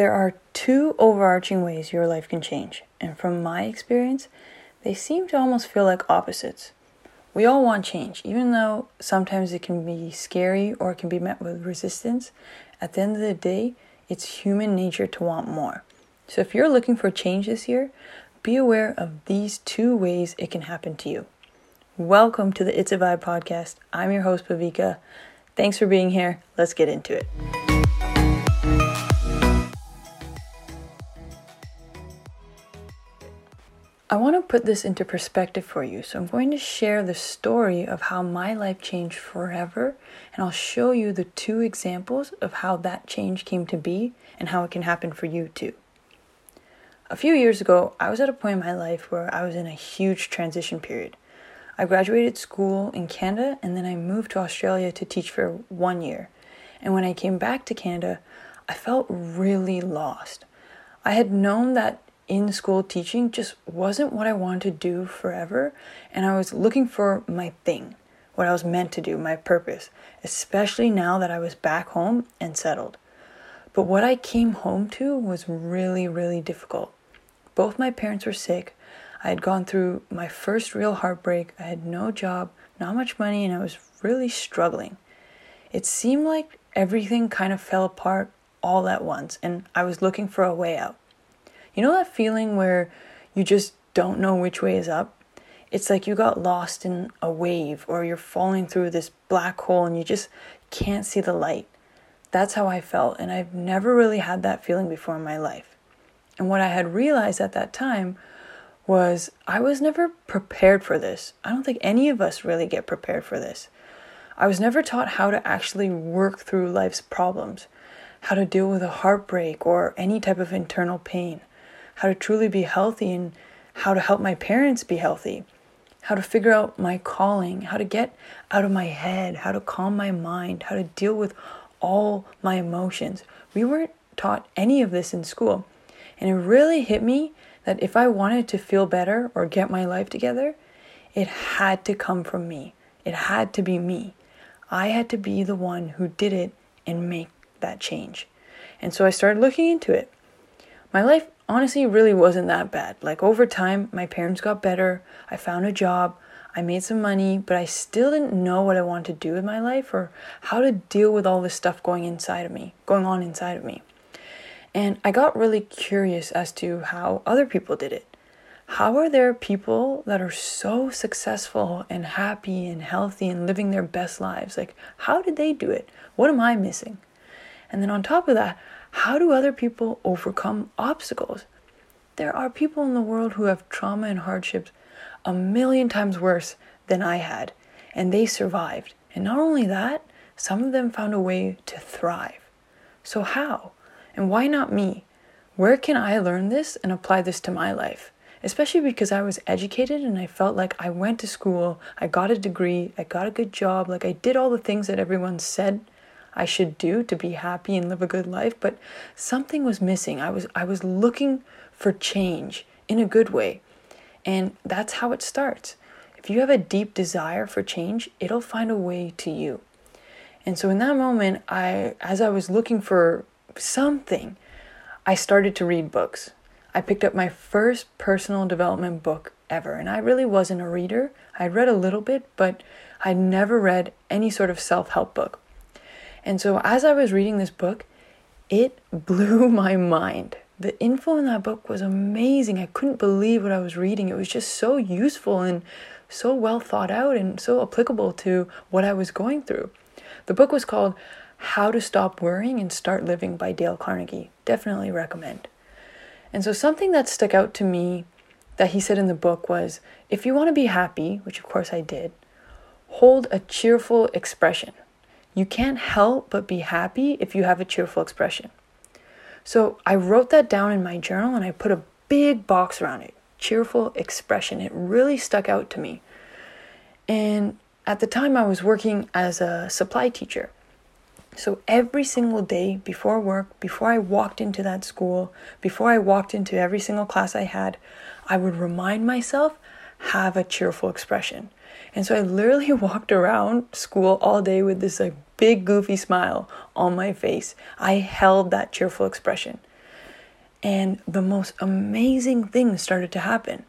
There are two overarching ways your life can change, and from my experience, they seem to almost feel like opposites. We all want change, even though sometimes it can be scary or it can be met with resistance. At the end of the day, it's human nature to want more. So if you're looking for change this year, be aware of these two ways it can happen to you. Welcome to the It's a Vibe podcast. I'm your host, Bhavika. Thanks for being here. Let's get into it. I want to put this into perspective for you. So, I'm going to share the story of how my life changed forever, and I'll show you the two examples of how that change came to be and how it can happen for you too. A few years ago, I was at a point in my life where I was in a huge transition period. I graduated school in Canada and then I moved to Australia to teach for one year. And when I came back to Canada, I felt really lost. I had known that in school teaching just wasn't what I wanted to do forever, and I was looking for my thing, what I was meant to do, my purpose, especially now that I was back home and settled. But what I came home to was really, really difficult. Both my parents were sick. I had gone through my first real heartbreak. I had no job, not much money, and I was really struggling. It seemed like everything kind of fell apart all at once, and I was looking for a way out. You know that feeling where you just don't know which way is up? It's like you got lost in a wave or you're falling through this black hole and you just can't see the light. That's how I felt, and I've never really had that feeling before in my life. And what I had realized at that time was I was never prepared for this. I don't think any of us really get prepared for this. I was never taught how to actually work through life's problems, how to deal with a heartbreak or any type of internal pain how to truly be healthy and how to help my parents be healthy, how to figure out my calling, how to get out of my head, how to calm my mind, how to deal with all my emotions. We weren't taught any of this in school. And it really hit me that if I wanted to feel better or get my life together, it had to come from me. It had to be me. I had to be the one who did it and make that change. And so I started looking into it. My life honestly really wasn't that bad. Like over time, my parents got better. I found a job. I made some money, but I still didn't know what I wanted to do with my life or how to deal with all this stuff going inside of me, going on inside of me. And I got really curious as to how other people did it. How are there people that are so successful and happy and healthy and living their best lives? Like, how did they do it? What am I missing? And then on top of that, how do other people overcome obstacles? There are people in the world who have trauma and hardships a million times worse than I had, and they survived. And not only that, some of them found a way to thrive. So, how? And why not me? Where can I learn this and apply this to my life? Especially because I was educated and I felt like I went to school, I got a degree, I got a good job, like I did all the things that everyone said I should do to be happy and live a good life, but something was missing. I was I was looking for change in a good way. And that's how it starts. If you have a deep desire for change, it'll find a way to you. And so in that moment, I as I was looking for something, I started to read books. I picked up my first personal development book ever, and I really wasn't a reader. I'd read a little bit, but I'd never read any sort of self-help book. And so as I was reading this book, it blew my mind. The info in that book was amazing. I couldn't believe what I was reading. It was just so useful and so well thought out and so applicable to what I was going through. The book was called How to Stop Worrying and Start Living by Dale Carnegie. Definitely recommend. And so, something that stuck out to me that he said in the book was if you want to be happy, which of course I did, hold a cheerful expression. You can't help but be happy if you have a cheerful expression. So I wrote that down in my journal and I put a big box around it. Cheerful expression. It really stuck out to me. And at the time, I was working as a supply teacher. So every single day before work, before I walked into that school, before I walked into every single class I had, I would remind myself have a cheerful expression. And so I literally walked around school all day with this like big goofy smile on my face. I held that cheerful expression. And the most amazing things started to happen.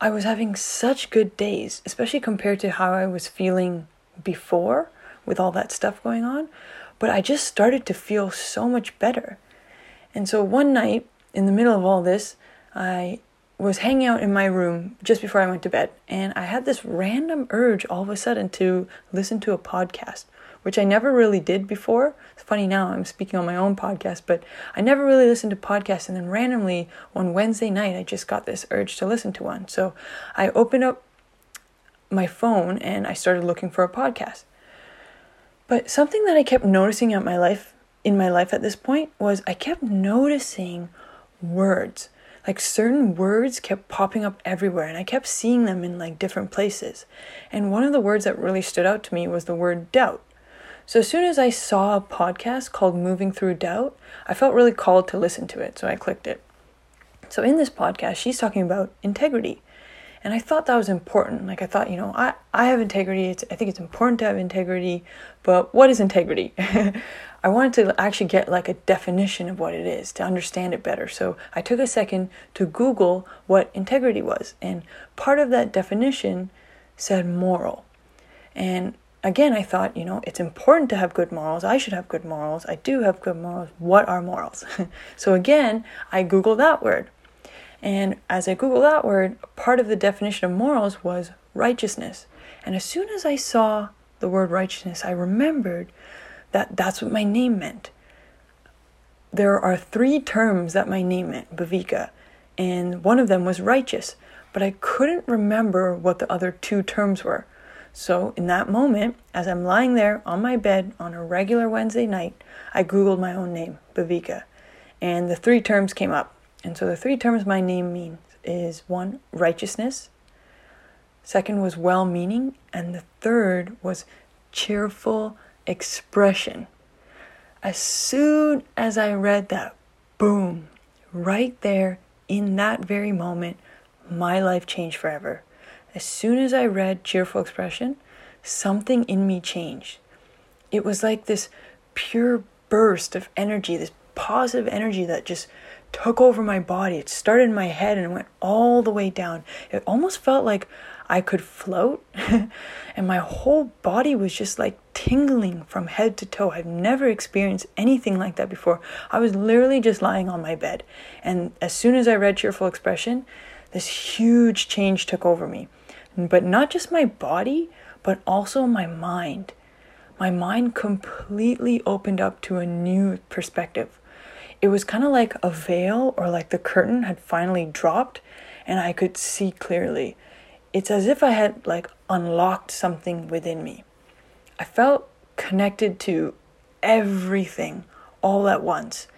I was having such good days, especially compared to how I was feeling before with all that stuff going on. But I just started to feel so much better. And so one night, in the middle of all this, I was hanging out in my room just before I went to bed, and I had this random urge all of a sudden to listen to a podcast, which I never really did before. It's funny now, I'm speaking on my own podcast, but I never really listened to podcasts, and then randomly on Wednesday night, I just got this urge to listen to one. So I opened up my phone and I started looking for a podcast. But something that I kept noticing at my life in my life at this point was I kept noticing words. Like certain words kept popping up everywhere and I kept seeing them in like different places. And one of the words that really stood out to me was the word doubt. So as soon as I saw a podcast called Moving Through Doubt, I felt really called to listen to it, so I clicked it. So in this podcast, she's talking about integrity. And I thought that was important. Like I thought, you know, I, I have integrity. It's, I think it's important to have integrity, but what is integrity? I wanted to actually get like a definition of what it is to understand it better. So I took a second to Google what integrity was. And part of that definition said moral. And again, I thought, you know, it's important to have good morals. I should have good morals. I do have good morals. What are morals? so again, I Googled that word. And as I Googled that word, part of the definition of morals was righteousness. And as soon as I saw the word righteousness, I remembered that that's what my name meant. There are three terms that my name meant, Bhavika, and one of them was righteous, but I couldn't remember what the other two terms were. So, in that moment, as I'm lying there on my bed on a regular Wednesday night, I Googled my own name, Bhavika, and the three terms came up and so the three terms my name means is one, righteousness, second was well meaning, and the third was cheerful expression. As soon as I read that, boom, right there in that very moment, my life changed forever. As soon as I read cheerful expression, something in me changed. It was like this pure burst of energy, this positive energy that just took over my body. It started in my head and went all the way down. It almost felt like I could float, and my whole body was just like tingling from head to toe. I've never experienced anything like that before. I was literally just lying on my bed, and as soon as I read Cheerful Expression, this huge change took over me. But not just my body, but also my mind. My mind completely opened up to a new perspective it was kind of like a veil or like the curtain had finally dropped and I could see clearly. It's as if I had like unlocked something within me. I felt connected to everything all at once.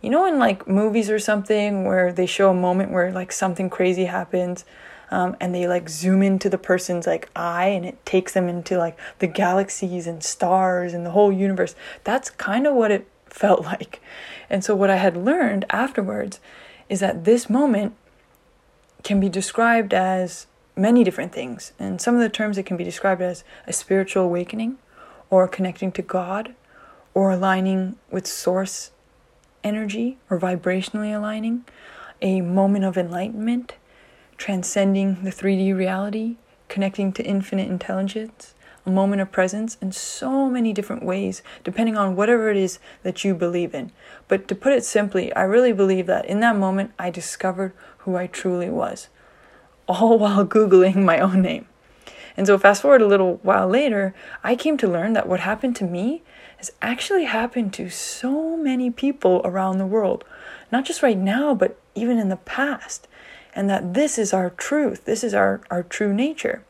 You know, in like movies or something where they show a moment where like something crazy happens um, and they like zoom into the person's like eye and it takes them into like the galaxies and stars and the whole universe. That's kind of what it felt like. And so, what I had learned afterwards is that this moment can be described as many different things. And some of the terms it can be described as a spiritual awakening, or connecting to God, or aligning with source energy, or vibrationally aligning, a moment of enlightenment, transcending the 3D reality, connecting to infinite intelligence, a moment of presence in so many different ways, depending on whatever it is that you believe in. But to put it simply, I really believe that in that moment I discovered who I truly was, all while Googling my own name. And so, fast forward a little while later, I came to learn that what happened to me has actually happened to so many people around the world, not just right now, but even in the past. And that this is our truth, this is our, our true nature.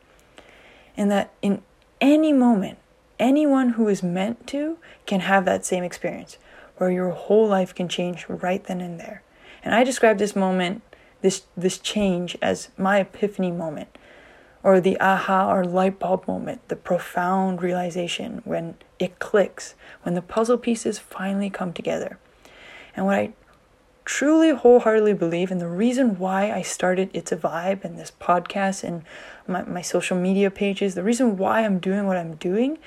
And that in any moment, anyone who is meant to can have that same experience where your whole life can change right then and there. And I describe this moment, this this change as my epiphany moment or the aha or light bulb moment, the profound realization when it clicks, when the puzzle pieces finally come together. And what I truly wholeheartedly believe and the reason why I started It's a Vibe and this podcast and my, my social media pages, the reason why I'm doing what I'm doing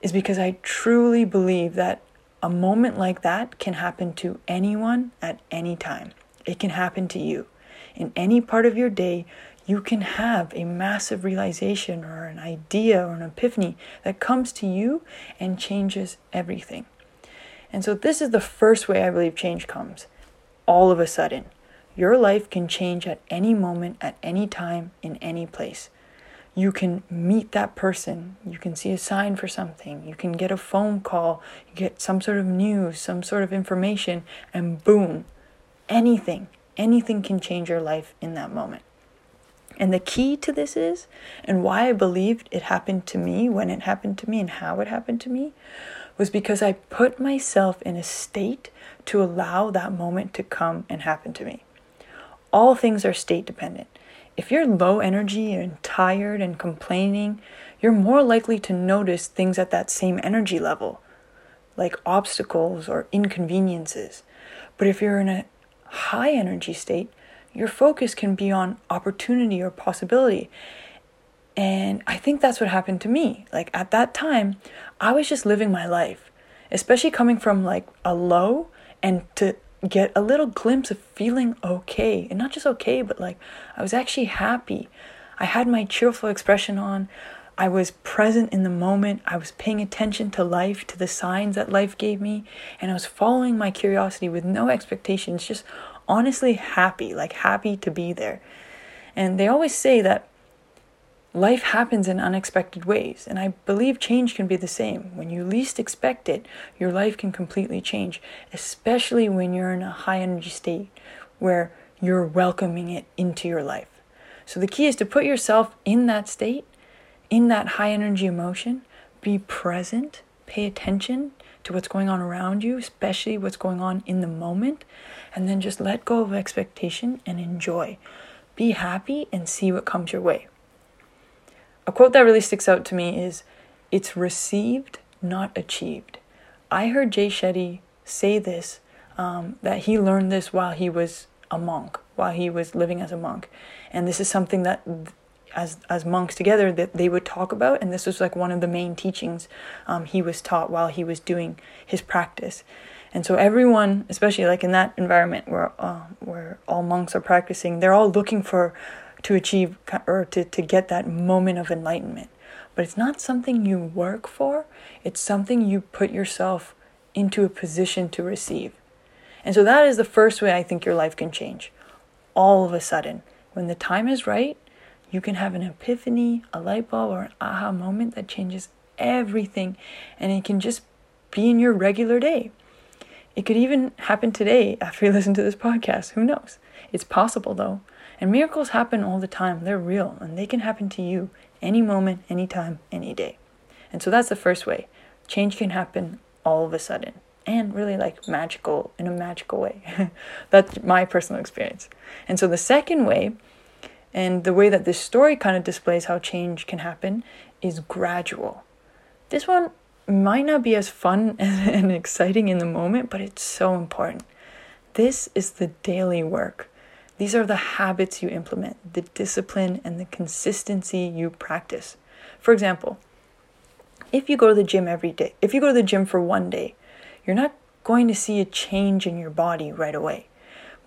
is because I truly believe that a moment like that can happen to anyone at any time. It can happen to you. In any part of your day, you can have a massive realization or an idea or an epiphany that comes to you and changes everything. And so, this is the first way I believe change comes. All of a sudden. Your life can change at any moment, at any time, in any place. You can meet that person, you can see a sign for something, you can get a phone call, you get some sort of news, some sort of information, and boom, anything, anything can change your life in that moment. And the key to this is, and why I believed it happened to me when it happened to me and how it happened to me, was because I put myself in a state to allow that moment to come and happen to me. All things are state dependent. If you're low energy and tired and complaining, you're more likely to notice things at that same energy level, like obstacles or inconveniences. But if you're in a high energy state, your focus can be on opportunity or possibility. And I think that's what happened to me. Like at that time, I was just living my life, especially coming from like a low and to get a little glimpse of feeling okay. And not just okay, but like I was actually happy. I had my cheerful expression on. I was present in the moment. I was paying attention to life, to the signs that life gave me. And I was following my curiosity with no expectations, just honestly happy, like happy to be there. And they always say that Life happens in unexpected ways, and I believe change can be the same. When you least expect it, your life can completely change, especially when you're in a high energy state where you're welcoming it into your life. So the key is to put yourself in that state, in that high energy emotion, be present, pay attention to what's going on around you, especially what's going on in the moment, and then just let go of expectation and enjoy. Be happy and see what comes your way a quote that really sticks out to me is it's received, not achieved. I heard Jay Shetty say this, um, that he learned this while he was a monk, while he was living as a monk. And this is something that as as monks together that they would talk about and this was like one of the main teachings um, he was taught while he was doing his practice and so everyone especially like in that environment where uh, where all monks are practicing they're all looking for to achieve or to, to get that moment of enlightenment. But it's not something you work for, it's something you put yourself into a position to receive. And so that is the first way I think your life can change. All of a sudden, when the time is right, you can have an epiphany, a light bulb, or an aha moment that changes everything, and it can just be in your regular day. It could even happen today after you listen to this podcast. Who knows? It's possible though. And miracles happen all the time. They're real and they can happen to you any moment, anytime, any day. And so that's the first way. Change can happen all of a sudden and really like magical in a magical way. that's my personal experience. And so the second way, and the way that this story kind of displays how change can happen, is gradual. This one might not be as fun and exciting in the moment, but it's so important. This is the daily work. These are the habits you implement, the discipline and the consistency you practice. For example, if you go to the gym every day, if you go to the gym for one day, you're not going to see a change in your body right away.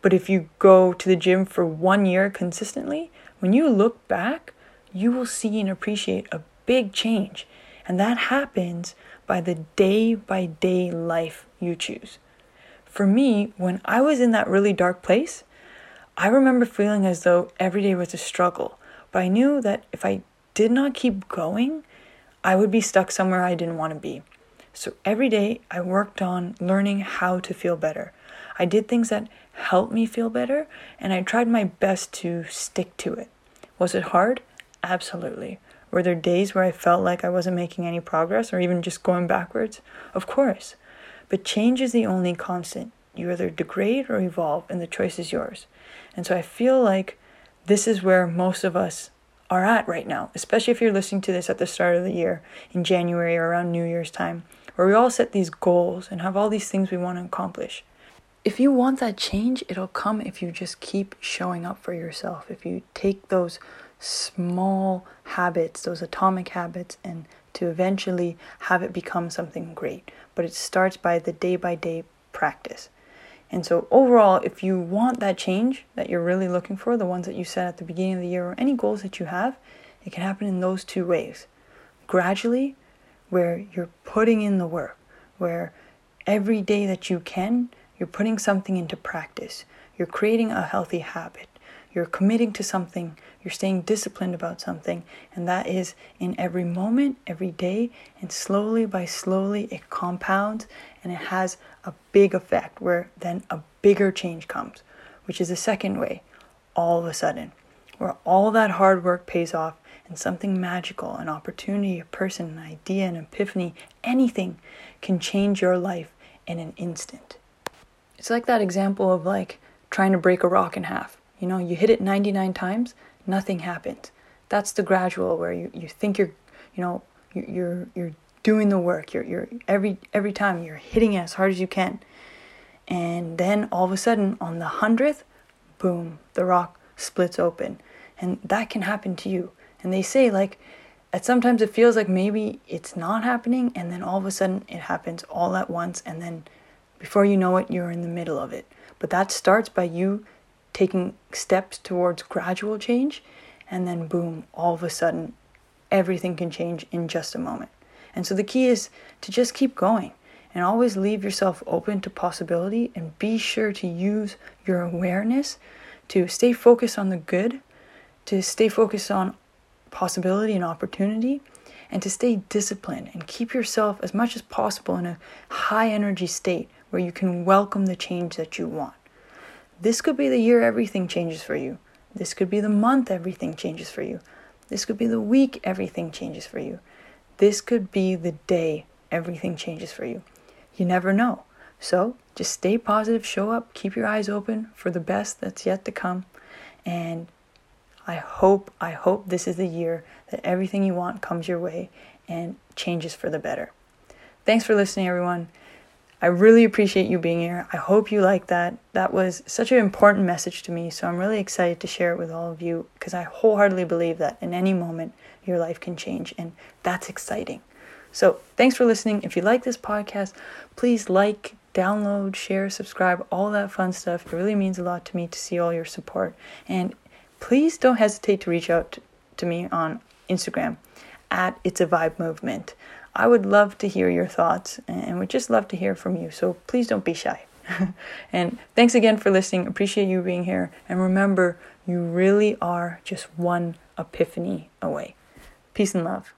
But if you go to the gym for one year consistently, when you look back, you will see and appreciate a big change. And that happens by the day by day life you choose. For me, when I was in that really dark place, I remember feeling as though every day was a struggle, but I knew that if I did not keep going, I would be stuck somewhere I didn't want to be. So every day I worked on learning how to feel better. I did things that helped me feel better, and I tried my best to stick to it. Was it hard? Absolutely. Were there days where I felt like I wasn't making any progress or even just going backwards? Of course. But change is the only constant. You either degrade or evolve, and the choice is yours. And so I feel like this is where most of us are at right now, especially if you're listening to this at the start of the year in January or around New Year's time, where we all set these goals and have all these things we want to accomplish. If you want that change, it'll come if you just keep showing up for yourself. If you take those small habits, those atomic habits, and to eventually have it become something great. But it starts by the day by day practice. And so, overall, if you want that change that you're really looking for, the ones that you set at the beginning of the year, or any goals that you have, it can happen in those two ways. Gradually, where you're putting in the work, where every day that you can, you're putting something into practice. You're creating a healthy habit. You're committing to something. You're staying disciplined about something. And that is in every moment, every day. And slowly by slowly, it compounds and it has a big effect where then a bigger change comes, which is the second way, all of a sudden, where all that hard work pays off and something magical, an opportunity, a person, an idea, an epiphany, anything can change your life in an instant. It's like that example of like trying to break a rock in half. You know, you hit it 99 times, nothing happens. That's the gradual where you, you think you're, you know, you're, you're doing the work. You're, you're every, every time you're hitting it as hard as you can. And then all of a sudden on the hundredth, boom, the rock splits open. And that can happen to you. And they say like, at sometimes it feels like maybe it's not happening and then all of a sudden it happens all at once and then before you know it you're in the middle of it but that starts by you taking steps towards gradual change, and then boom, all of a sudden, everything can change in just a moment. And so the key is to just keep going and always leave yourself open to possibility and be sure to use your awareness to stay focused on the good, to stay focused on possibility and opportunity, and to stay disciplined and keep yourself as much as possible in a high energy state where you can welcome the change that you want. This could be the year everything changes for you. This could be the month everything changes for you. This could be the week everything changes for you. This could be the day everything changes for you. You never know. So just stay positive, show up, keep your eyes open for the best that's yet to come. And I hope, I hope this is the year that everything you want comes your way and changes for the better. Thanks for listening, everyone. I really appreciate you being here. I hope you like that. That was such an important message to me, so I'm really excited to share it with all of you because I wholeheartedly believe that in any moment your life can change, and that's exciting. So, thanks for listening. If you like this podcast, please like, download, share, subscribe, all that fun stuff. It really means a lot to me to see all your support. And please don't hesitate to reach out to me on Instagram at It's a Vibe Movement. I would love to hear your thoughts and would just love to hear from you. So please don't be shy. and thanks again for listening. Appreciate you being here. And remember, you really are just one epiphany away. Peace and love.